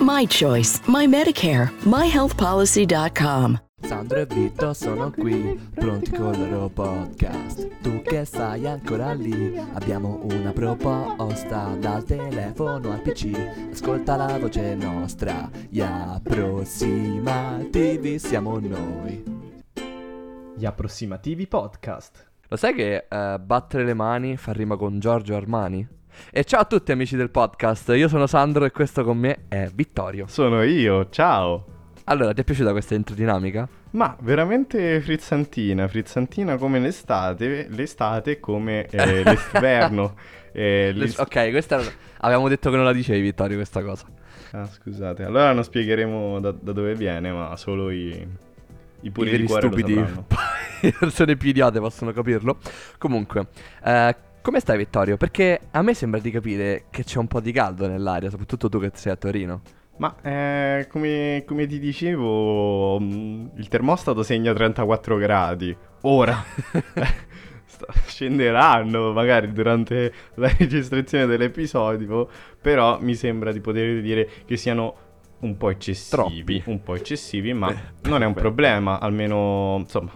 My choice, my Medicare, myhealthpolicy.com. Sandro e Vito sono qui, pronti con il loro podcast. Tu che stai ancora lì, abbiamo una proposta dal telefono al PC. Ascolta la voce nostra, gli approssimativi siamo noi. Gli approssimativi podcast. Lo sai che eh, battere le mani fa rima con Giorgio Armani? E ciao a tutti amici del podcast, io sono Sandro e questo con me è Vittorio. Sono io, ciao. Allora, ti è piaciuta questa introdinamica? Ma veramente frizzantina, frizzantina come l'estate, l'estate come eh, l'inverno. eh, ok, questa avevamo detto che non la dicevi Vittorio questa cosa. Ah, scusate, allora non spiegheremo da, da dove viene, ma solo i, i puri I di cuore stupidi, lo sapranno. le persone più idiote possono capirlo. Comunque, eh, come stai Vittorio? Perché a me sembra di capire che c'è un po' di caldo nell'aria, soprattutto tu che sei a Torino. Ma eh, come, come ti dicevo, mh, il termostato segna 34 gradi. Ora scenderanno magari durante la registrazione dell'episodio, però mi sembra di poter dire che siano un po' eccessivi. Troppi. Un po' eccessivi, ma Beh, non è un beh. problema, almeno insomma.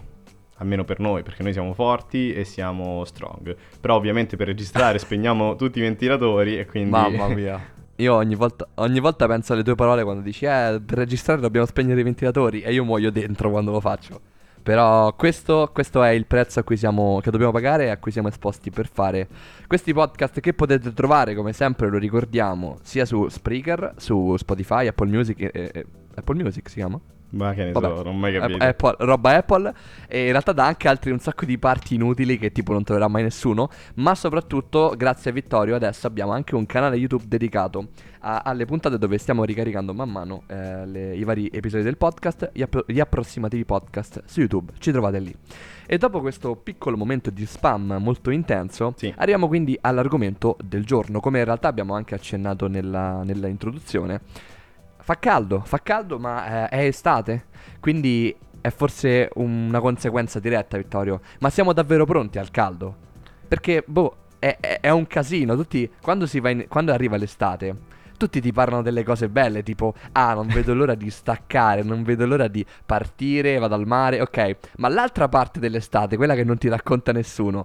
Almeno per noi, perché noi siamo forti e siamo strong. Però ovviamente per registrare spegniamo tutti i ventilatori e quindi... Mamma mia. Io ogni volta, ogni volta penso alle tue parole quando dici, eh, per registrare dobbiamo spegnere i ventilatori e io muoio dentro quando lo faccio. Però questo, questo è il prezzo a cui siamo, che dobbiamo pagare e a cui siamo esposti per fare questi podcast che potete trovare, come sempre lo ricordiamo, sia su Spreaker, su Spotify, Apple Music, e- e- Apple Music si chiama? Ma che ne Vabbè, so, non mai capito. App- Apple, roba Apple e in realtà dà anche altri un sacco di parti inutili che tipo non troverà mai nessuno, ma soprattutto grazie a Vittorio adesso abbiamo anche un canale YouTube dedicato a- alle puntate dove stiamo ricaricando man mano eh, le- i vari episodi del podcast, gli, appro- gli approssimativi podcast su YouTube, ci trovate lì. E dopo questo piccolo momento di spam molto intenso, Sì. arriviamo quindi all'argomento del giorno, come in realtà abbiamo anche accennato nella, nella introduzione. Fa caldo, fa caldo, ma eh, è estate, quindi è forse una conseguenza diretta, Vittorio. Ma siamo davvero pronti al caldo? Perché, boh, è, è- è un casino. Tutti, quando, in- quando arriva l'estate, tutti ti parlano delle cose belle, tipo, ah, non vedo l'ora di staccare, non vedo l'ora di partire, vado al mare, ok. Ma l'altra parte dell'estate, quella che non ti racconta nessuno,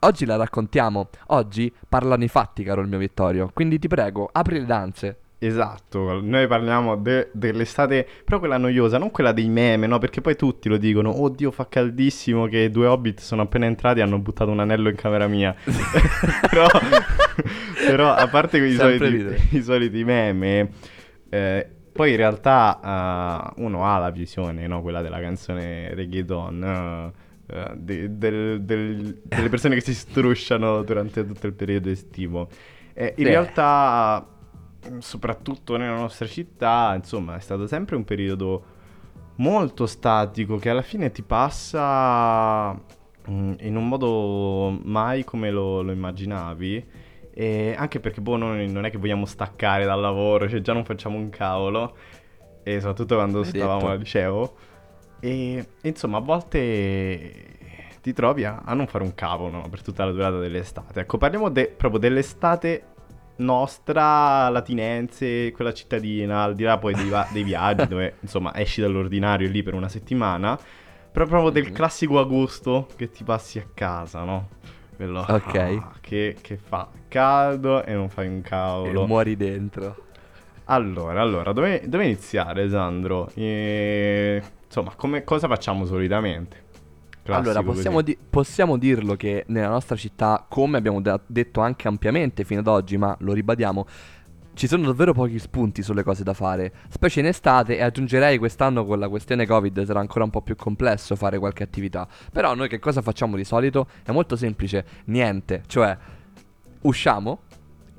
oggi la raccontiamo. Oggi parlano i fatti, caro il mio Vittorio. Quindi ti prego, apri le danze. Esatto, noi parliamo de- dell'estate, però quella noiosa, non quella dei meme, no? Perché poi tutti lo dicono, oddio fa caldissimo che due hobbit sono appena entrati e hanno buttato un anello in camera mia. però, però, a parte Sempre soliti, i soliti meme, eh, poi in realtà eh, uno ha la visione, no? Quella della canzone reggaeton, eh, eh, de- del- del- delle persone che si strusciano durante tutto il periodo estivo. Eh, in Sì. realtà, soprattutto nella nostra città, insomma, è stato sempre un periodo molto statico che alla fine ti passa mh, in un modo mai come lo, lo immaginavi. E anche perché, boh, noi non è che vogliamo staccare dal lavoro, cioè già non facciamo un cavolo. E soprattutto quando Hai stavamo detto. al liceo. E insomma, a volte ti trovi a, a non fare un cavolo no, per tutta la durata dell'estate. Ecco, parliamo de- proprio dell'estate nostra, latinense, quella cittadina, al di là poi dei, va- dei viaggi dove insomma esci dall'ordinario lì per una settimana. Però proprio del Mhm. classico agosto che ti passi a casa, no? Quello Ok. ah, che, che fa caldo e non fai un cavolo. E muori dentro. Allora, allora, dove, dove iniziare, Sandro? Eh, insomma, come, cosa facciamo solitamente? Classico allora, possiamo, di- possiamo dirlo che nella nostra città, come abbiamo da- detto anche ampiamente fino ad oggi, ma lo ribadiamo, ci sono davvero pochi spunti sulle cose da fare, specie in estate e aggiungerei quest'anno con la questione Covid sarà ancora un po' più complesso fare qualche attività. Però noi che cosa facciamo di solito? È molto semplice, niente, cioè usciamo,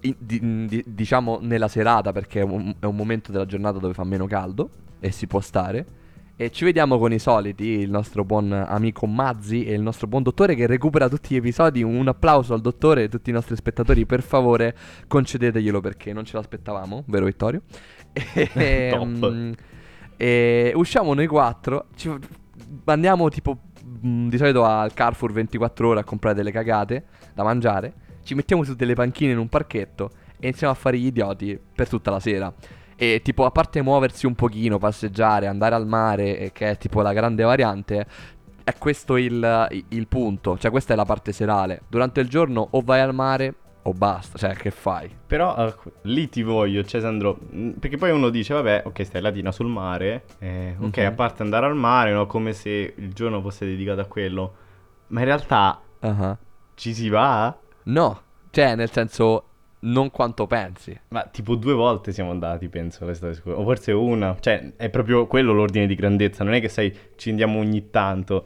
in- di- di- diciamo nella serata perché è un, è un momento della giornata dove fa meno caldo e si può stare E ci vediamo con i soliti, il nostro buon amico Mazzi e il nostro buon dottore che recupera tutti gli episodi. Un applauso al dottore e a tutti i nostri spettatori, per favore concedeteglielo perché non ce l'aspettavamo, vero Vittorio? E, mm, e usciamo noi quattro, ci andiamo tipo mm, di solito al Carrefour 24 ore a comprare delle cagate da mangiare, ci mettiamo su delle panchine in un parchetto e iniziamo a fare gli idioti per tutta la sera. E tipo, a parte muoversi un pochino, passeggiare, andare al mare, eh, che è tipo la grande variante, è questo il, il punto. Cioè, questa è la parte serale. Durante il giorno o vai al mare o basta. Cioè, che fai? Però eh, lì ti voglio, cioè Sandro, mh, perché poi uno dice, vabbè, ok, stai latina sul mare, eh, ok, Mhm. a parte andare al mare, no, come se il giorno fosse dedicato a quello, ma in realtà Ah. ci si va? No, cioè, nel senso, non quanto pensi. Ma tipo due volte siamo andati, penso, l'estate scorsa, o forse una, cioè è proprio quello l'ordine di grandezza, non è che sai, ci andiamo ogni tanto,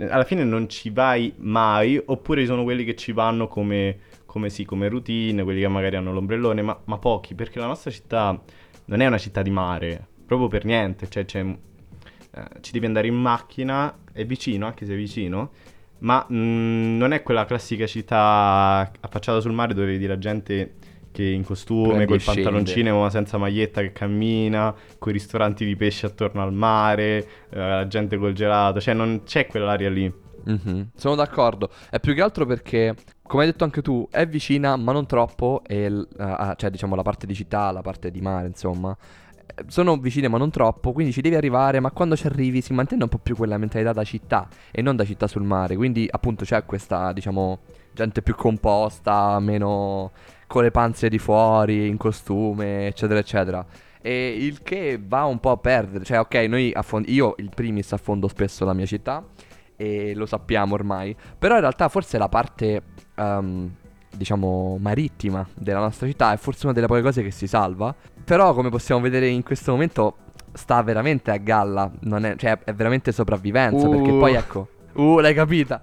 alla fine non ci vai mai, oppure sono quelli che ci vanno come, come sì, come routine, quelli che magari hanno l'ombrellone, ma, ma pochi, perché la nostra città non è una città di mare, proprio per niente, cioè c'è, eh, ci devi andare in macchina, è vicino, anche se è vicino, ma mm, non è quella classica città affacciata sul mare dove vedi la gente che in costume, col pantaloncino ma senza maglietta che cammina, con i ristoranti di pesce attorno al mare, eh, la gente col gelato, cioè non c'è quell'aria lì. Mhm, Sono d'accordo. È più che altro perché, come hai detto anche tu, è vicina, ma non troppo. E ah, cioè, diciamo, la parte di città, la parte di mare, insomma. Sono vicine, ma non troppo. Quindi ci devi arrivare. Ma quando ci arrivi, si mantiene un po' più quella mentalità da città e non da città sul mare. Quindi, appunto, c'è questa, diciamo, gente più composta, meno con le panze di fuori, in costume, eccetera, eccetera. E il che va un po' a perdere. Cioè, ok, noi affond- io il primis affondo spesso la mia città e lo sappiamo ormai. Però in realtà forse la parte, ehm, diciamo, marittima della nostra città è forse una delle poche cose che si salva. Però come possiamo vedere in questo momento sta veramente a galla, è, cioè è veramente sopravvivenza, Uh. perché poi ecco... Uh, l'hai capita?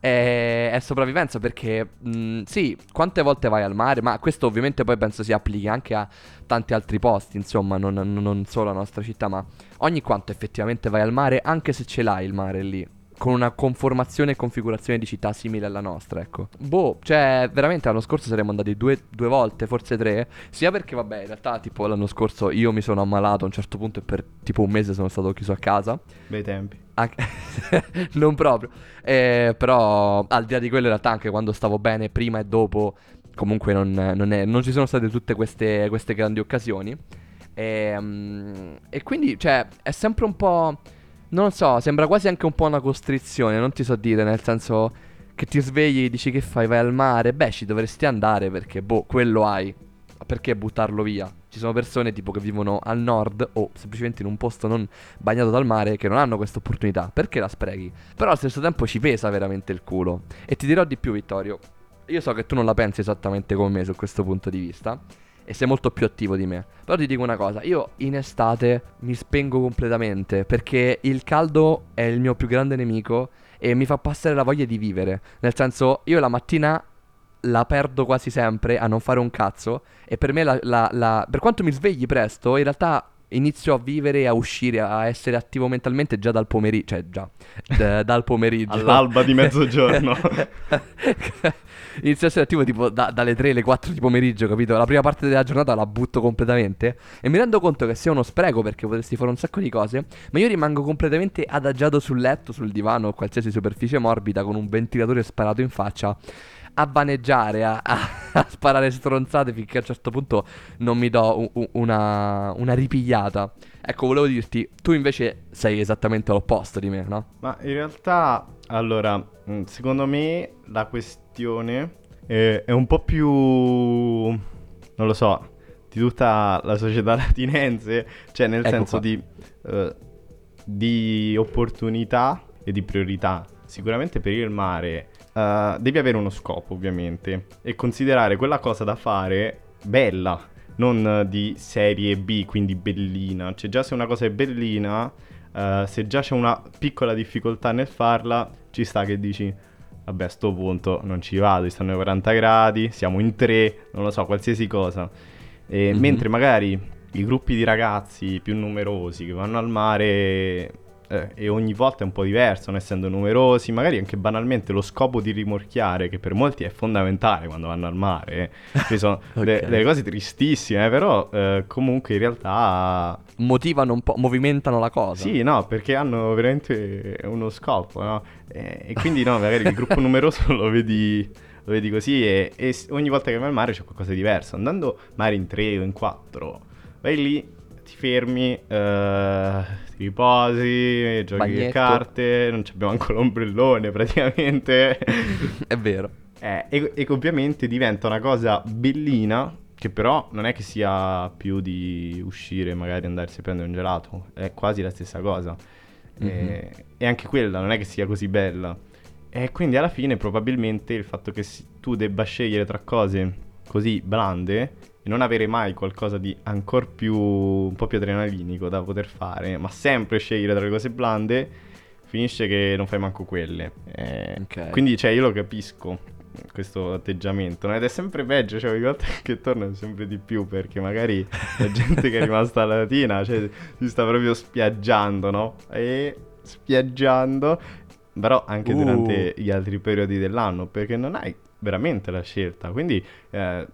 È, è sopravvivenza perché, mh, sì, quante volte vai al mare, ma questo ovviamente poi penso si applichi anche a tanti altri posti, insomma, non, non- non solo alla nostra città, ma ogni quanto effettivamente vai al mare, anche se ce l'hai il mare lì. Con una conformazione e configurazione di città simile alla nostra, ecco. Boh, cioè, veramente l'anno scorso saremmo andati due, due volte, forse tre. Sia perché, vabbè, in realtà, tipo, l'anno scorso io mi sono ammalato a un certo punto e per tipo un mese sono stato chiuso a casa. Bei tempi. Non proprio. Eh, però, al di là di quello, in realtà, anche quando stavo bene, prima e dopo, comunque non, non è- non ci sono state tutte queste, queste grandi occasioni. Ehm, E, quindi, cioè, è sempre un po'. Non so, sembra quasi anche un po' una costrizione, non ti so dire, nel senso che ti svegli e dici che fai, vai al mare. Beh, ci dovresti andare perché, boh, quello hai. Perché buttarlo via? Ci sono persone tipo che vivono al nord o semplicemente in un posto non bagnato dal mare che non hanno questa opportunità. Perché la sprechi? Però allo stesso tempo ci pesa veramente il culo. E ti dirò di più, Vittorio. Io so che tu non la pensi esattamente come me su questo punto di vista. E sei molto più attivo di me. Però ti dico una cosa: io in estate mi spengo completamente. Perché il caldo è il mio più grande nemico. E mi fa passare la voglia di vivere. Nel senso, io la mattina la perdo quasi sempre a non fare un cazzo. E per me, la, la- la- per quanto mi svegli presto, in realtà inizio a vivere e a uscire, a essere attivo mentalmente già dal pomeriggio. Cioè, già, d- dal pomeriggio. All'alba di mezzogiorno. Inizio a essere attivo tipo da- dalle 3 alle 4 di pomeriggio, capito? La prima parte della giornata la butto completamente. E mi rendo conto che sia uno spreco perché potresti fare un sacco di cose. Ma io rimango completamente adagiato sul letto, sul divano o qualsiasi superficie morbida con un ventilatore sparato in faccia. A vaneggiare, a, a- a sparare stronzate finché a un certo punto non mi do u- u- una, una ripigliata. Ecco, volevo dirti, tu invece sei esattamente l'opposto di me, no? Ma in realtà, allora, mh, secondo me la questione è, è un po' più, non lo so, di tutta la società latinense, cioè nel Ecco senso di, eh, di opportunità e di priorità. Sicuramente per il mare eh, devi avere uno scopo, ovviamente, e considerare quella cosa da fare bella, non di serie B, quindi bellina. Cioè già se una cosa è bellina, eh, se già c'è una piccola difficoltà nel farla, ci sta che dici, vabbè a sto punto non ci vado, stanno ai 40 gradi, siamo in tre, non lo so, qualsiasi cosa. E Mhm. Mentre magari i gruppi di ragazzi più numerosi che vanno al mare eh, e ogni volta è un po' diverso, non essendo numerosi, magari anche banalmente lo scopo di rimorchiare, che per molti è fondamentale quando vanno al mare, eh. ci sono Ok. de- delle cose tristissime, eh, però eh, comunque in realtà Motivano un po', movimentano la cosa. sì, no, perché hanno veramente uno scopo, no? E, e quindi no, magari il gruppo numeroso lo vedi, lo vedi così e, e ogni volta che vai al mare c'è qualcosa di diverso. Andando magari in tre o in quattro, vai lì, ti fermi, eh, ti riposi, giochi a Bagnetto. carte, non abbiamo ancora l'ombrellone praticamente. È vero. Eh, e, e ovviamente diventa una cosa bellina, che però non è che sia più di uscire e magari andarsi a prendere un gelato, è quasi la stessa cosa. Eh, e anche quella non è che sia così bella. E quindi alla fine probabilmente il fatto che si- tu debba scegliere tra cose così blande e non avere mai qualcosa di ancora più un po' più adrenalinico da poter fare, ma sempre scegliere tra le cose blande, finisce che non fai manco quelle. Eh, Ok. Quindi cioè io lo capisco questo atteggiamento, no? ed è sempre peggio, cioè ogni volta che torna sempre di più perché magari la gente che è rimasta alla latina cioè, si sta proprio spiaggiando, no? E spiaggiando, però anche Uh. durante gli altri periodi dell'anno, perché non hai veramente la scelta, quindi eh,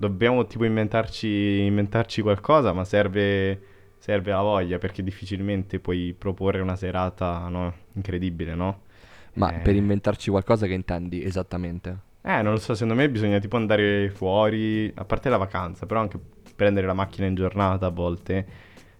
dobbiamo tipo inventarci, inventarci qualcosa, ma serve, serve la voglia, perché difficilmente puoi proporre una serata no? incredibile, no? Ma Eh. per inventarci qualcosa che intendi esattamente? Eh, non lo so, secondo me bisogna tipo andare fuori, a parte la vacanza, però anche prendere la macchina in giornata a volte.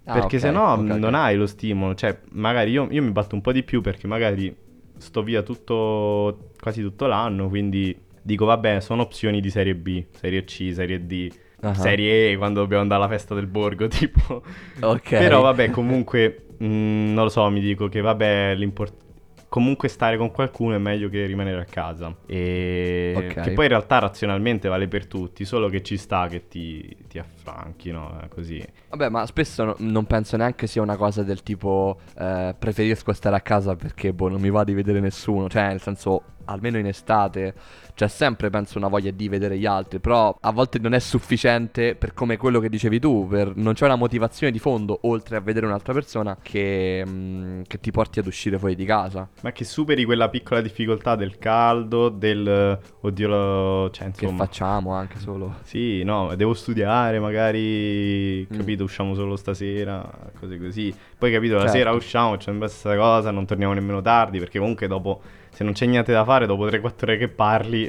Ah, perché ok, se no ok, ok. non hai lo stimolo. Cioè, magari io, io mi batto un po' di più perché magari sto via tutto, quasi tutto l'anno, quindi dico, vabbè, sono opzioni di serie B, serie C, serie D, Ah. serie E quando dobbiamo andare alla festa del borgo, tipo. Ok. Però vabbè, comunque, mh, non lo so, mi dico che vabbè, l'importante... Comunque stare con qualcuno è meglio che rimanere a casa. E Ok. che poi in realtà razionalmente vale per tutti, solo che ci sta che ti, ti affranchi, no? Così. Vabbè, ma spesso no- non penso neanche sia una cosa del tipo eh, preferisco stare a casa perché boh, non mi va di vedere nessuno. Cioè, nel senso, almeno in estate c'è sempre, penso, una voglia di vedere gli altri. Però a volte non è sufficiente per come quello che dicevi tu. Per, non c'è una motivazione di fondo, oltre a vedere un'altra persona, che, mm, che ti porti ad uscire fuori di casa. Ma che superi quella piccola difficoltà del caldo, del... Oddio, lo... cioè Che insomma... facciamo anche solo. Sì, no, devo studiare, magari, Mm. capito, usciamo solo stasera, cose così. Poi, capito, la Certo. sera usciamo, c'è sempre la stessa cosa, non torniamo nemmeno tardi, perché comunque dopo, se non c'è niente da fare, dopo 3-4 ore che parli,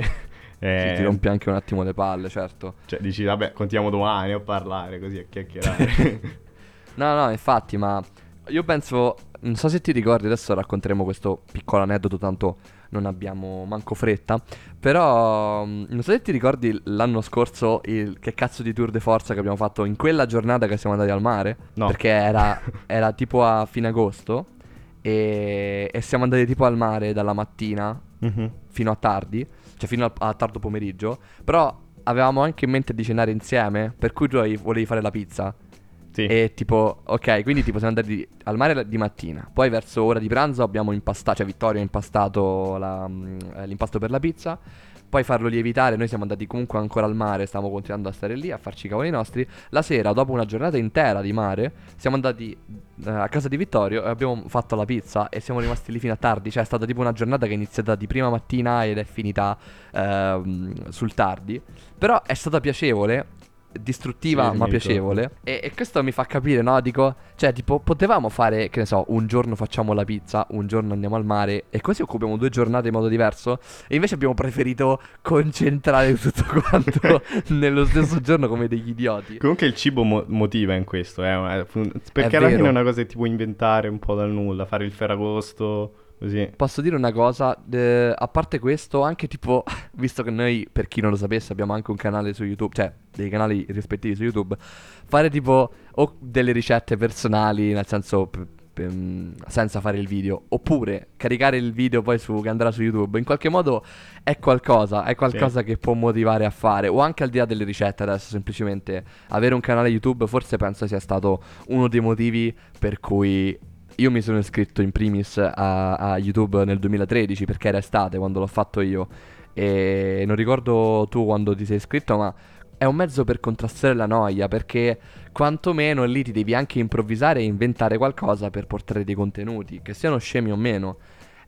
eh, Sì, ti rompi anche un attimo le palle, certo. cioè dici, vabbè, contiamo domani a parlare, così a chiacchierare. No, no, infatti, ma io penso, non so se ti ricordi, adesso racconteremo questo piccolo aneddoto, tanto non abbiamo manco fretta, però mm, non so se ti ricordi l'anno scorso il che cazzo di tour de forza che abbiamo fatto in quella giornata che siamo andati al mare, No. perché era, era tipo a fine agosto e, e siamo andati tipo al mare dalla mattina Mhm. fino a tardi, cioè fino a, a tardo pomeriggio, però avevamo anche in mente di cenare insieme, per cui tu volevi fare la pizza. Sì. E tipo, ok, quindi tipo siamo andati al mare di mattina. Poi verso ora di pranzo abbiamo impastato, cioè Vittorio ha impastato la- mm, eh, l'impasto per la pizza. Poi farlo lievitare, noi siamo andati comunque ancora al mare, stavamo continuando a stare lì a farci i cavoli nostri. La sera, dopo una giornata intera di mare, siamo andati eh, a casa di Vittorio e abbiamo fatto la pizza e siamo rimasti lì fino a tardi. Cioè è stata tipo una giornata che è iniziata di prima mattina ed è finita ehm, sul tardi. Però è stata piacevole, distruttiva Sì, ma mi piacevole. E, e questo mi fa capire, no? Dico, cioè, tipo, potevamo fare, che ne so, un giorno facciamo la pizza, un giorno andiamo al mare e così occupiamo due giornate in modo diverso. E invece abbiamo preferito concentrare tutto quanto nello stesso giorno come degli idioti. Comunque il cibo mo- motiva in questo, eh, perché alla fine è una cosa che ti puoi inventare un po' dal nulla, fare il ferragosto, così. Posso dire una cosa, eh, a parte questo, anche tipo, visto che noi, per chi non lo sapesse, abbiamo anche un canale su YouTube, cioè dei canali rispettivi su YouTube, fare tipo o delle ricette personali, nel senso p- p- mm, senza fare il video, oppure caricare il video poi su, che andrà su YouTube, in qualche modo è qualcosa, è qualcosa che può motivare a fare, o anche al di là delle ricette adesso, semplicemente avere un canale YouTube forse penso sia stato uno dei motivi per cui io mi sono iscritto in primis a, a YouTube nel 2013 perché era estate quando l'ho fatto io e non ricordo tu quando ti sei iscritto ma è un mezzo per contrastare la noia, perché quantomeno lì ti devi anche improvvisare e inventare qualcosa per portare dei contenuti, che siano scemi o meno.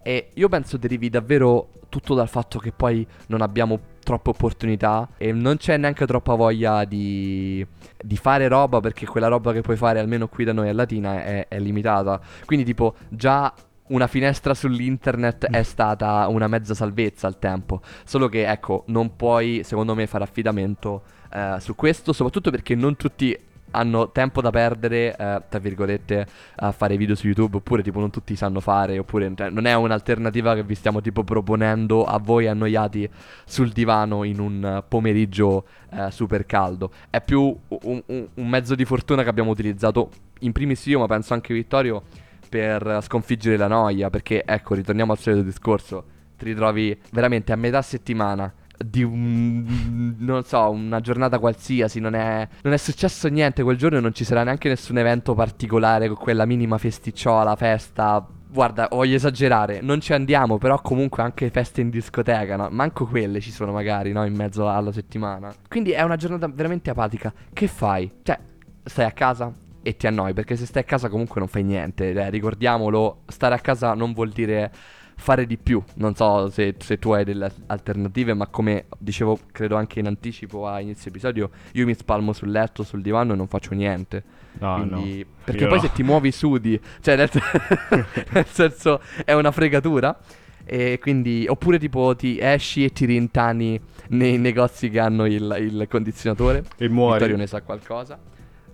E io penso derivi davvero tutto dal fatto che poi non abbiamo troppe opportunità e non c'è neanche troppa voglia di, di fare roba perché quella roba che puoi fare almeno qui da noi a Latina è, è limitata. Quindi tipo già una finestra sull'internet è stata una mezza salvezza al tempo. Solo che, ecco, non puoi, secondo me, fare affidamento eh, su questo, soprattutto perché non tutti hanno tempo da perdere, eh, tra virgolette, a fare video su YouTube, oppure tipo non tutti sanno fare, oppure cioè, non è un'alternativa che vi stiamo tipo proponendo a voi annoiati sul divano in un pomeriggio eh, super caldo. È più un, un, un, mezzo di fortuna che abbiamo utilizzato in primis io, ma penso anche Vittorio, per sconfiggere la noia, perché ecco, ritorniamo al solito discorso, ti ritrovi veramente a metà settimana di un, non so, una giornata qualsiasi, non è, non è successo niente quel giorno, non ci sarà neanche nessun evento particolare con quella minima festicciola, festa. Guarda, voglio esagerare, non ci andiamo, però comunque anche feste in discoteca, no? Manco quelle ci sono magari, no? In mezzo alla settimana. Quindi è una giornata veramente apatica. Che fai? Cioè, stai a casa? e ti annoi perché se stai a casa comunque non fai niente. Eh, ricordiamolo, stare a casa non vuol dire fare di più. Non so se, se, tu hai delle alternative, ma come dicevo, credo anche in anticipo a inizio episodio, io mi spalmo sul letto, sul divano e non faccio niente. No, Quindi, no. Perché io poi no. se ti muovi sudi, cioè nel, nel senso è una fregatura. E quindi, oppure tipo ti esci e ti rintani nei negozi che hanno il, il condizionatore. E muori. Vittorio ne sa qualcosa.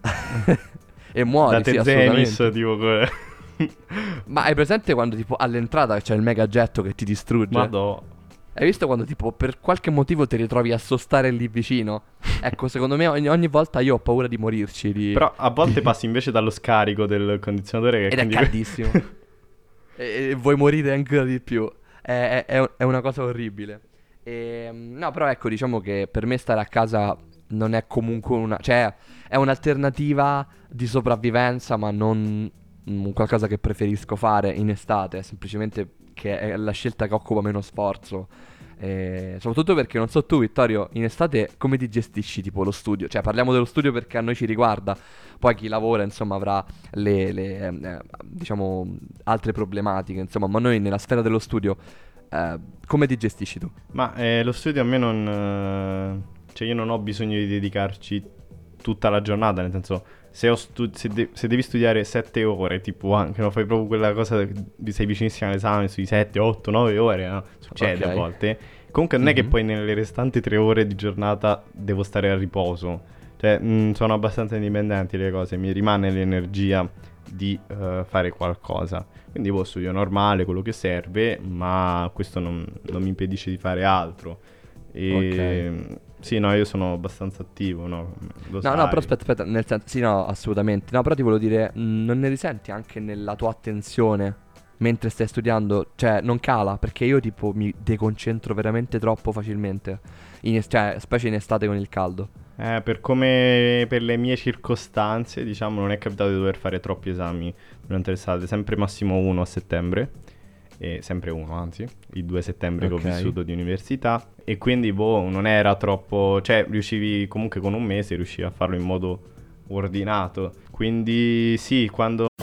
e muori, da sì, Zenis, tipo... Ma hai presente quando tipo all'entrata c'è il mega getto che ti distrugge? Madò. Hai visto quando tipo per qualche motivo ti ritrovi a sostare lì vicino? Ecco, secondo me ogni, ogni volta io ho paura di morirci. Di... Però a volte passi invece dallo scarico del condizionatore che Ed quindi... è caldissimo. e, e, vuoi morire ancora di più. È, è, è una cosa orribile. E, ehm, no, però ecco, diciamo che per me stare a casa non è comunque una... Cioè, è un'alternativa di sopravvivenza, ma non qualcosa che preferisco fare in estate, semplicemente che è la scelta che occupa meno sforzo. E soprattutto perché non so tu, Vittorio, in estate come ti gestisci tipo lo studio? Cioè, parliamo dello studio perché a noi ci riguarda, poi chi lavora, insomma, avrà le, le eh, diciamo, altre problematiche, insomma, ma noi nella sfera dello studio, eh, come ti gestisci tu? Ma eh, lo studio a me non... Eh, cioè, io non ho bisogno di dedicarci tutta la giornata, nel senso se, stu- se, de- se, devi studiare 7 ore, tipo anche no, fai proprio quella cosa di sei vicinissimo all'esame sui 7, 8, 9 ore, no? succede okay. a volte. Comunque non mm-hmm. è che mhm. poi nelle restanti 3 ore di giornata devo stare a riposo. Cioè, mh, mm, sono abbastanza indipendenti le cose, mi rimane l'energia di uh, fare qualcosa. Quindi boh, studio normale, quello che serve, ma questo non, non mi impedisce di fare altro. E okay. Sì, no, io sono abbastanza attivo, no? Lo no, sai. no, però aspetta, aspetta, nel senso, sì, no, assolutamente. No, però ti volevo dire, mh, non ne risenti anche nella tua attenzione mentre stai studiando? Cioè, non cala, perché io tipo mi deconcentro veramente troppo facilmente, in, cioè, specie in estate con il caldo. Eh, per come, per le mie circostanze, diciamo, non è capitato di dover fare troppi esami durante l'estate, sempre massimo uno a settembre e sempre uno anzi, il 2 settembre okay. che ho vissuto di università e quindi boh, non era troppo, cioè riuscivi comunque con un mese riuscivi a farlo in modo ordinato. Quindi sì, quando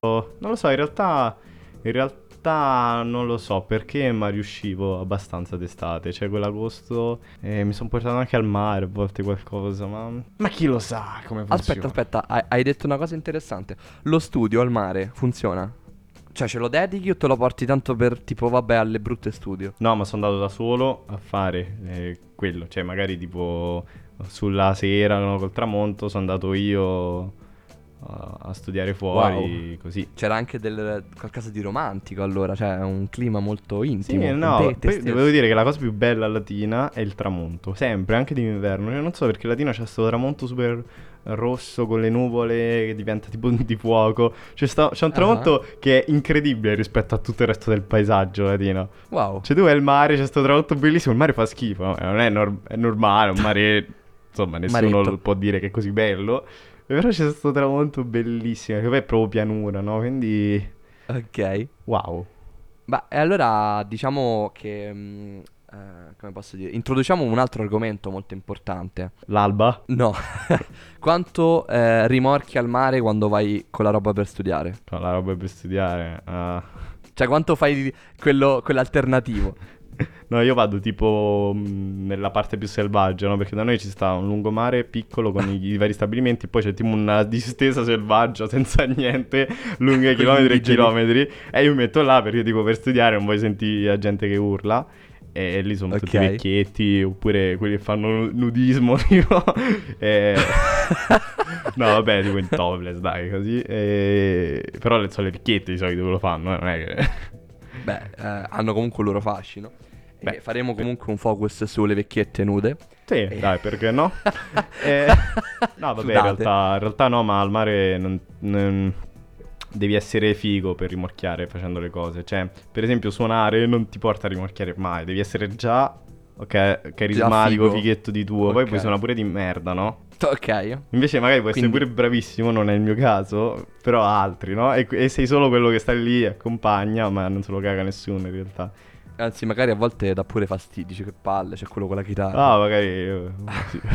Non lo so, in realtà, in realtà non lo so perché, ma riuscivo abbastanza d'estate. Cioè, quell'agosto eh, mi sono portato anche al mare a volte qualcosa, ma... Ma chi lo sa come funziona? Aspetta, aspetta, hai, hai detto una cosa interessante. Lo studio al mare funziona? Cioè, ce lo dedichi o te lo porti tanto per tipo, vabbè, alle brutte studio? No, ma sono andato da solo a fare eh, quello. Cioè, magari tipo sulla sera, no, col tramonto, sono andato io a, a studiare fuori, così. C'era anche del, qualcosa di romantico allora, cioè un clima molto Sì, intimo. con no, poi devo dire che la cosa più bella a Latina è il tramonto, sempre, anche d'inverno. Io non so perché Latina c'è questo tramonto super rosso con le nuvole che diventa tipo di fuoco. C'è, sta- c'è un Ah. tramonto che è incredibile rispetto a tutto il resto del paesaggio latino. Wow. Cioè tu vai al mare, c'è questo tramonto bellissimo, il mare fa schifo, no? non è, nor- è normale, un mare, insomma, nessuno Maretto. può dire che è così bello. Però c'è questo tramonto bellissimo, che poi è proprio pianura, no? Quindi, Ok. wow. Beh, e allora diciamo che... mm, eh, come posso dire? Introduciamo un altro argomento molto importante. L'alba? No. Quanto eh, rimorchi al mare quando vai con la roba per studiare? No, la roba per studiare. ah. Cioè, quanto fai quello, quell'alternativo? No, io vado tipo mh, nella parte più selvaggia, no? Perché da noi ci sta un lungomare piccolo con i, i vari stabilimenti, poi c'è tipo una distesa selvaggia senza niente, gli chilometri e chilometri. E io mi metto là perché tipo per studiare non vuoi sentire la gente che urla. E lì sono tutti Ok. vecchietti, oppure quelli che fanno nu- nudismo, tipo. E... no, vabbè, tipo in topless, dai, così. E... Però le- sono le vecchiette di solito che lo fanno, eh, non è che... Beh, eh, hanno comunque il loro fascino. Beh, e faremo comunque un focus sulle vecchiette nude. Sì, dai, perché no? Eh, no, vabbè, in realtà, in realtà no, ma al mare non, non- devi essere figo per rimorchiare facendo le cose. Cioè, per esempio, suonare non ti porta a rimorchiare mai, devi essere già, ok, carismatico, fighetto di tuo. Poi Ok. puoi suonare pure di merda, no? Ok. Invece magari puoi essere Quindi- pure bravissimo, non è il mio caso, però altri, no? E, e sei solo quello che sta lì, accompagna, ma non se lo caga nessuno in realtà. Anzi, magari a volte dà pure fastidio. Dice che palle, c'è quello con la chitarra. Ah, magari eh,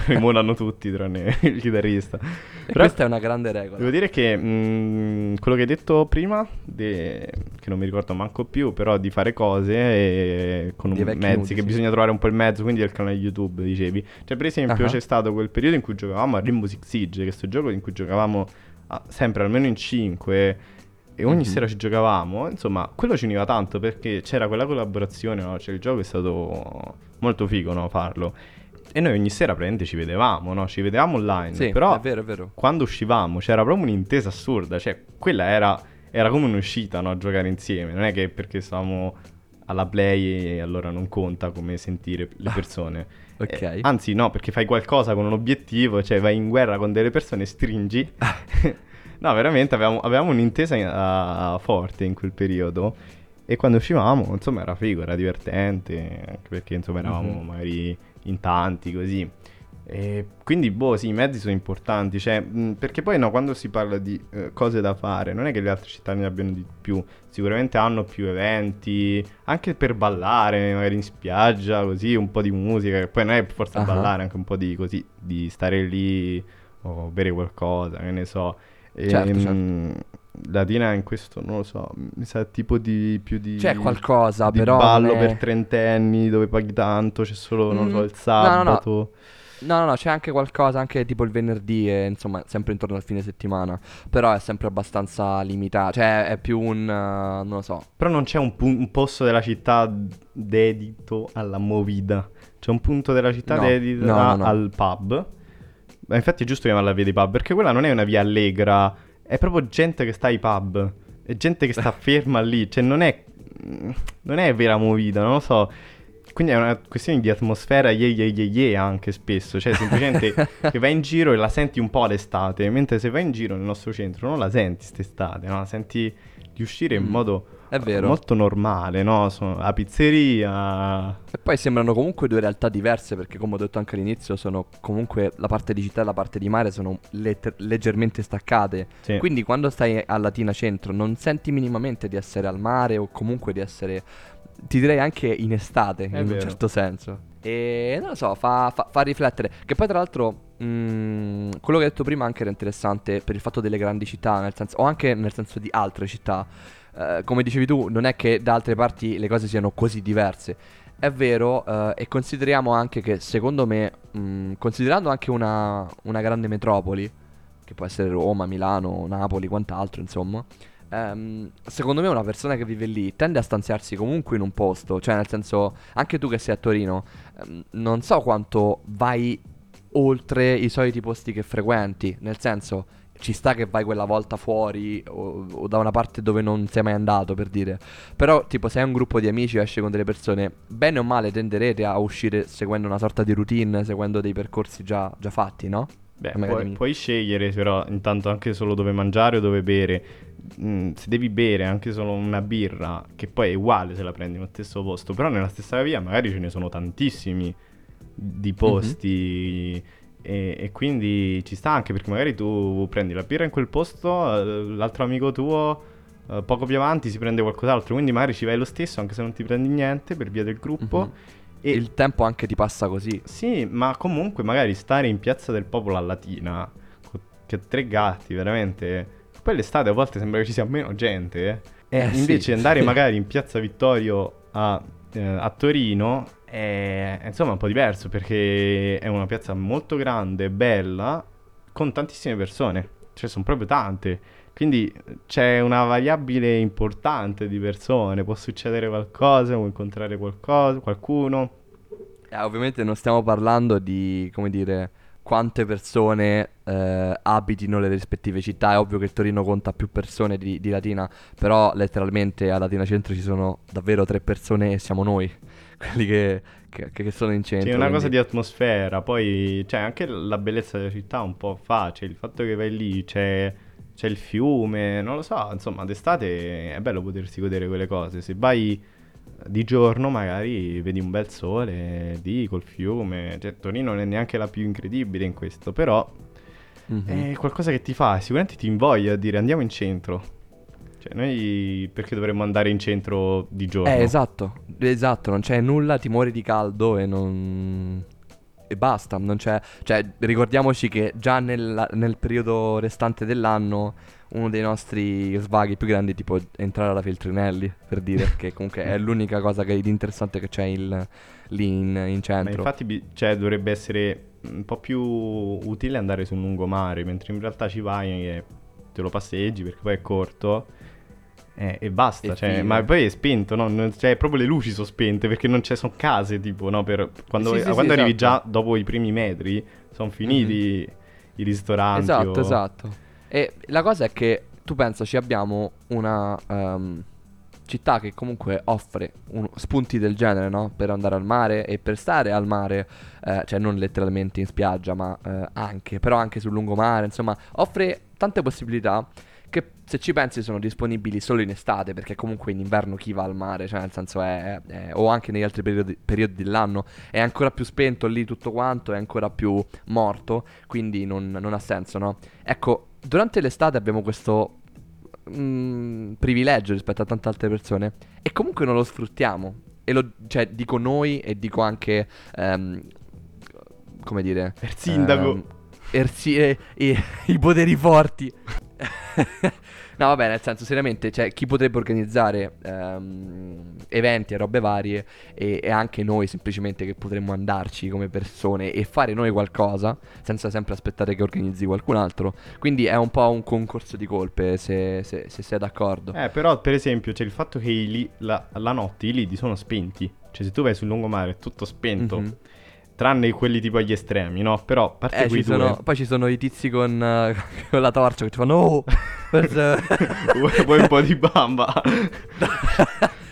rimonano tutti tranne il chitarrista. e Però questa è una grande regola. devo dire che mh, quello che hai detto prima, de- che non mi ricordo manco più, però di fare cose e con Dei un mezzi, nudi, che sì. bisogna trovare un po' il mezzo, quindi il canale YouTube, dicevi. Cioè, per esempio, Ah. c'è stato quel periodo in cui giocavamo a Rainbow Six Siege, questo gioco in cui giocavamo ah, sempre almeno in 5 e ogni Mhm. sera ci giocavamo, insomma, quello ci univa tanto perché c'era quella collaborazione, no? Cioè il gioco è stato molto figo, no, farlo. E noi ogni sera praticamente ci vedevamo, no? Ci vedevamo online, Sì, però è vero, è vero. quando uscivamo c'era proprio un'intesa assurda, cioè quella era, era come un'uscita, no? Giocare insieme, non è che perché stavamo alla play e allora non conta come sentire le persone. Ok. Eh, anzi no, perché fai qualcosa con un obiettivo, cioè vai in guerra con delle persone, stringi. no, veramente avevamo, avevamo un'intesa ah, forte in quel periodo. E quando uscivamo, insomma, era figo, era divertente, anche perché insomma eravamo Mhm. magari in tanti così. E quindi, boh, sì, i mezzi sono importanti, cioè, mh, perché poi no, quando si parla di eh, cose da fare, non è che le altre città ne abbiano di più, sicuramente hanno più eventi, anche per ballare, magari in spiaggia, così, un po' di musica, che poi non è forza Ah. ballare, anche un po' di così, di stare lì o bere qualcosa, che ne so. E, Certo, certo. mh, Latina in questo, non lo so, mi sa tipo di più di... C'è qualcosa, di però. ballo non è- per trentenni dove paghi tanto, c'è solo, non lo so, Mm, il no, no, no. sabato. No, no, no, c'è anche qualcosa, anche tipo il venerdì, e, insomma, sempre intorno al fine settimana. Però è sempre abbastanza limitato. Cioè, è più un. eh, non lo so. Però non c'è un, pu- un posto della città dedito alla movida. C'è un punto della città No, dedito no, no, no. al pub. Ma infatti è giusto chiamarla via dei pub, perché quella non è una via allegra, è proprio gente che sta ai pub. È gente che sta ferma lì, cioè non è non è vera movida, non lo so. Quindi è una questione di atmosfera ye ye ye ye anche spesso, cioè semplicemente che vai in giro e la senti un po' l'estate, mentre se vai in giro nel nostro centro non la senti st'estate, no? La senti di uscire in Mm, modo è vero. molto normale, no? Sono- la pizzeria, E poi sembrano comunque due realtà diverse perché come ho detto anche all'inizio sono comunque la parte di città e la parte di mare sono letter- leggermente staccate. sì. Quindi quando stai a Latina Centro non senti minimamente di essere al mare o comunque di essere, ti direi anche in estate È in vero. un certo senso. E non lo so, fa, fa- fa riflettere. Che poi tra l'altro mm, quello che hai detto prima anche era interessante per il fatto delle grandi città, nel senso, o anche nel senso di altre città. Eh, come dicevi tu, non è che da altre parti le cose siano così diverse. È vero, eh, e consideriamo anche che secondo me, mm, considerando anche una, una grande metropoli, che può essere Roma, Milano, Napoli, quant'altro, insomma. ehm, secondo me una persona che vive lì tende a stanziarsi comunque in un posto, cioè nel senso, anche tu che sei a Torino, ehm, non so quanto vai oltre i soliti posti che frequenti, nel senso, ci sta che vai quella volta fuori o, o, da una parte dove non sei mai andato per dire. Però tipo se hai un gruppo di amici o esci con delle persone, bene o male tenderete a uscire seguendo una sorta di routine, seguendo dei percorsi già, già fatti, no? Beh, puoi, puoi, scegliere però intanto anche solo dove mangiare o dove bere. Mm, se devi bere anche solo una birra, che poi è uguale se la prendi nello stesso posto, però nella stessa via magari ce ne sono tantissimi di posti. Mm-hmm e, e, quindi ci sta anche perché magari tu prendi la birra in quel posto, eh, l'altro amico tuo eh, poco più avanti si prende qualcos'altro, quindi magari ci vai lo stesso anche se non ti prendi niente per via del gruppo. Mm-hmm. E il tempo anche ti passa così. Sì, ma comunque magari stare in piazza del popolo a Latina con tre gatti, veramente. Poi l'estate a volte sembra che ci sia meno gente. Eh. Eh, invece sì, andare magari in piazza Vittorio a, eh, a Torino è insomma un po' diverso perché è una piazza molto grande, bella, con tantissime persone, cioè sono proprio tante. Quindi c'è una variabile importante di persone, può succedere qualcosa, può incontrare qualcosa, qualcuno. Eh, ovviamente non stiamo parlando di, come dire, quante persone eh, abitino le rispettive città. È ovvio che Torino conta più persone di, di Latina, però letteralmente a Latina Centro ci sono davvero tre persone e siamo noi quelli che, che, che, sono in centro. Sì, è una quindi... cosa di atmosfera, poi c'è anche la bellezza della città un po' fa, cioè il fatto che vai lì, c'è, c'è il fiume, non lo so, insomma d'estate è bello potersi godere quelle cose, se vai di giorno magari vedi un bel sole lì col fiume, cioè Torino non è neanche la più incredibile in questo, però mm-hmm. è qualcosa che ti fa, sicuramente ti invoglia a dire andiamo in centro. Cioè, noi perché dovremmo andare in centro di giorno? Eh, esatto, esatto, non c'è nulla, ti muori di caldo e non... E basta, non c'è... Cioè, ricordiamoci che già nel, nel periodo restante dell'anno uno dei nostri svaghi più grandi tipo entrare alla Feltrinelli, per dire, che comunque è l'unica cosa che, di interessante che c'è il, lì in, in centro. Ma infatti cioè, dovrebbe essere un po' più utile andare su un lungomare, mentre in realtà ci vai e te lo passeggi perché poi è corto eh, e basta, cioè, ma poi è spento, no? Non, cioè, proprio le luci sono spente perché non c'è, sono case, tipo, no? Per, quando, sì, sì, quando sì, arrivi esatto. già dopo i primi metri, sono finiti mm-hmm. i ristoranti. Esatto, o... esatto. E la cosa è che tu pensaci, abbiamo una um, città che comunque offre un, spunti del genere, no? Per andare al mare e per stare al mare, eh, cioè non letteralmente in spiaggia, ma eh, anche, però anche sul lungomare, insomma, offre tante possibilità che se ci pensi sono disponibili solo in estate, perché comunque in inverno chi va al mare, cioè nel senso è, è o anche negli altri periodi, periodi, dell'anno, è ancora più spento lì tutto quanto, è ancora più morto, quindi non, non ha senso, no? Ecco, durante l'estate abbiamo questo mm, privilegio rispetto a tante altre persone e comunque non lo sfruttiamo. E lo, cioè, dico noi e dico anche, um, come dire... Il sindaco. Um, ersi- eh, eh, I poteri forti. no, vabbè, nel senso, seriamente, cioè, chi potrebbe organizzare um, eventi e robe varie e, e, anche noi semplicemente che potremmo andarci come persone e fare noi qualcosa senza sempre aspettare che organizzi qualcun altro. Quindi è un po' un concorso di colpe, se, se, se sei d'accordo. Eh, però, per esempio, c'è il fatto che li, la, la notte i lidi sono spenti. Cioè, se tu vai sul lungomare è tutto spento. Mm-hmm tranne quelli tipo agli estremi, no? Però a parte eh, due... sono, Poi ci sono i tizi con, uh, con la torcia che ti fanno Oh! Vuoi un po' di bamba?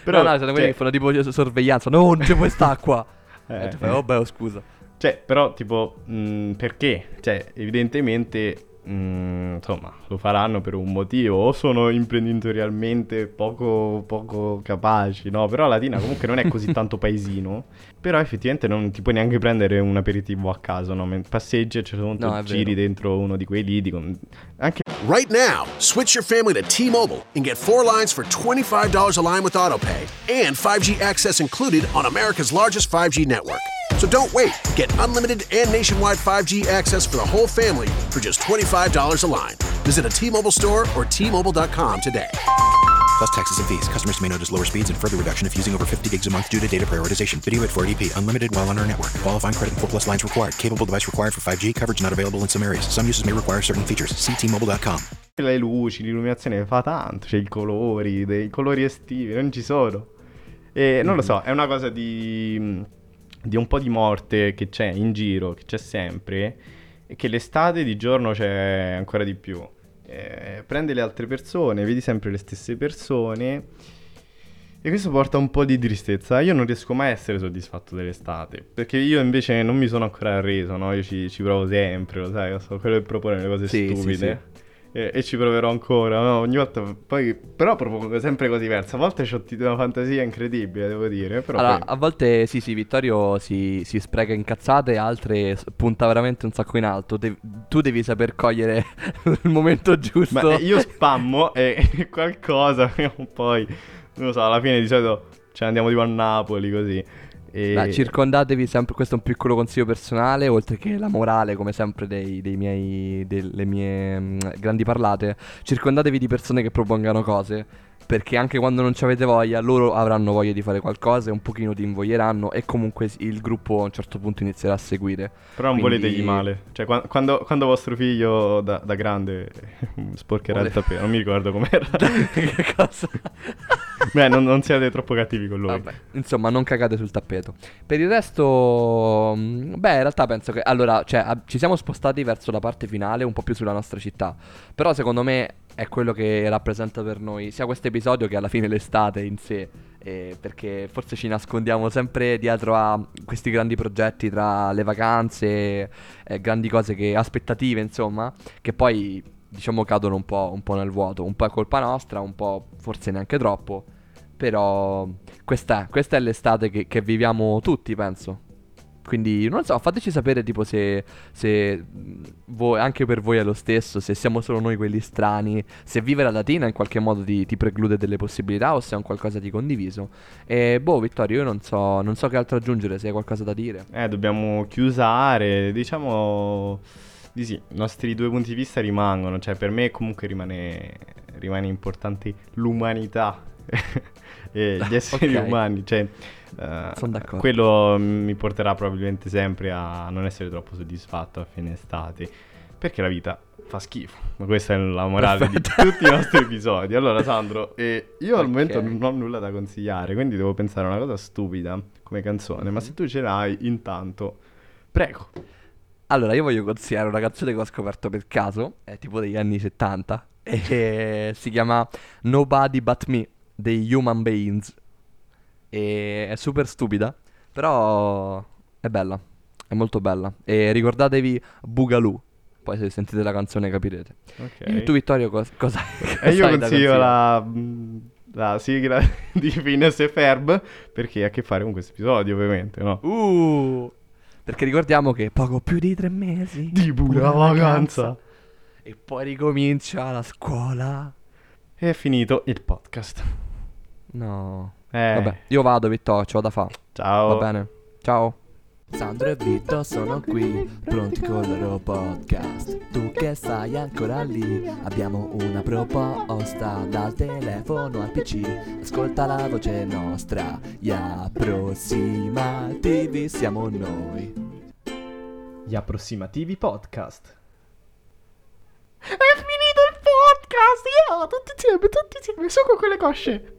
Però, no, no, sono cioè... quelli che fanno tipo sorveglianza No, non c'è questa qua eh, e tu fai, oh beh, oh, scusa Cioè, però tipo, mh, mm, perché? Cioè, evidentemente Mm, insomma, lo faranno per un motivo, o sono imprenditorialmente poco, poco capaci, no? Però Latina comunque non è così tanto paesino, però effettivamente non ti puoi neanche prendere un aperitivo a caso, no? Passeggi e ci sono no, giri dentro uno di quei lidi con... Anche... Right now, switch your family to T-Mobile and get four lines for $25 a line with AutoPay and 5G access included on America's largest 5G network. So don't wait. Get unlimited and nationwide 5G access for the whole family for just $25 a line. Visit a T-Mobile store or T-Mobile.com today. Plus taxes and fees. Customers may notice lower speeds and further reduction if using over 50 gigs a month due to data prioritization. Video at 480p. Unlimited while on our network. Qualifying credit and 4 plus lines required. Capable device required for 5G. Coverage not available in some areas. Some uses may require certain features. See T-Mobile.com. Le luci, l'illuminazione fa tanto. C'è i colori, dei colori estivi, non ci sono. E non lo so, è una cosa di di un po' di morte che c'è in giro, che c'è sempre, e che l'estate di giorno c'è ancora di più. Eh, prendi le altre persone, vedi sempre le stesse persone e questo porta un po' di tristezza. Io non riesco mai a essere soddisfatto dell'estate, perché io invece non mi sono ancora arreso, no? Io ci, ci provo sempre, lo sai, sono quello che propone le cose Sì, sì, stupide. E, e ci proverò ancora, no? Ogni volta poi però propongo sempre cose diverse. A volte ho una fantasia incredibile, devo dire, però Allora, poi- a volte sì, sì, Vittorio si, si spreca in cazzate, altre punta veramente un sacco in alto. De- tu devi saper cogliere il momento giusto. Ma eh, io spammo e qualcosa, poi, non lo so, alla fine di solito ce ne andiamo tipo a Napoli così. E... Dai, circondatevi sempre, questo è un piccolo consiglio personale, oltre che la morale, come sempre, dei, dei miei, delle mie mm, grandi parlate. Circondatevi di persone che propongano cose, perché anche quando non ci avete voglia, loro avranno voglia di fare qualcosa e un pochino ti invoglieranno e comunque il gruppo a un certo punto inizierà a seguire. Però non Quindi- voletegli male. Cioè, qua- quando, quando vostro figlio da, da grande sporcherà Vuole- il tappeto, non mi ricordo com'era. che cosa? Beh, non, non siate troppo cattivi con lui. Vabbè, insomma, non cagate sul tappeto. Per il resto, mh, beh, in realtà penso che allora, cioè, ab- ci siamo spostati verso la parte finale, un po' più sulla nostra città. Però secondo me è quello che rappresenta per noi sia questo episodio che alla fine l'estate in sé. eh, perché forse ci nascondiamo sempre dietro a questi grandi progetti tra le vacanze, eh, grandi cose che aspettative, insomma, che poi diciamo cadono un po', un po' nel vuoto. Un po' è colpa nostra, un po' forse neanche troppo. Però questa è, questa è l'estate che, che viviamo tutti, penso. Quindi non so, fateci sapere tipo se, se voi, anche per voi è lo stesso, se siamo solo noi quelli strani, se vivere a Latina in qualche modo ti, ti preclude delle possibilità o se è un qualcosa di condiviso. E boh, Vittorio, io non so, non so che altro aggiungere, se hai qualcosa da dire. Eh, dobbiamo chiusare. Diciamo di sì, i nostri due punti di vista rimangono. Cioè, per me comunque rimane, rimane importante l'umanità e gli esseri Ok. umani. Cioè, d'accordo. quello mi porterà probabilmente sempre a non essere troppo soddisfatto a fine estate. Perché la vita fa schifo. Ma questa è la morale Perfetto. di tutti i nostri episodi. Allora, Sandro, eh, io al Ok. momento non ho nulla da consigliare, quindi devo pensare a una cosa stupida come canzone. Ma se tu ce l'hai, intanto, prego. Allora, io voglio consigliare una canzone che ho scoperto per caso, è tipo degli anni 70, e si chiama Nobody But Me dei Human Beings. E è super stupida, però è bella, è molto bella. E ricordatevi Boogaloo, poi se sentite la canzone capirete. Ok. E tu Vittorio cos- cosa... E io consiglio la, mm, la sigla di Phineas e Ferb perché ha a che fare con questo episodio, ovviamente, no? Uh, perché ricordiamo che poco più di tre mesi Di pura vacanza. E poi ricomincia la scuola. E è finito il podcast. No. Eh, Vabbè, io vado, Vittorio, ce l'ho da fa. ciao. Va bene. Ciao. Sandro e Vito sono qui, pronti con il loro podcast. Tu che stai ancora lì, abbiamo una proposta dal telefono al PC. Ascolta la voce nostra, gli approssimativi siamo noi. Gli approssimativi podcast. È finito il podcast! Io, tutti insieme, tutti insieme, su con quelle cosce!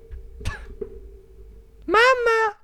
Mamma!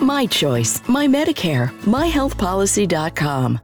My choice, my Medicare, myhealthpolicy.com.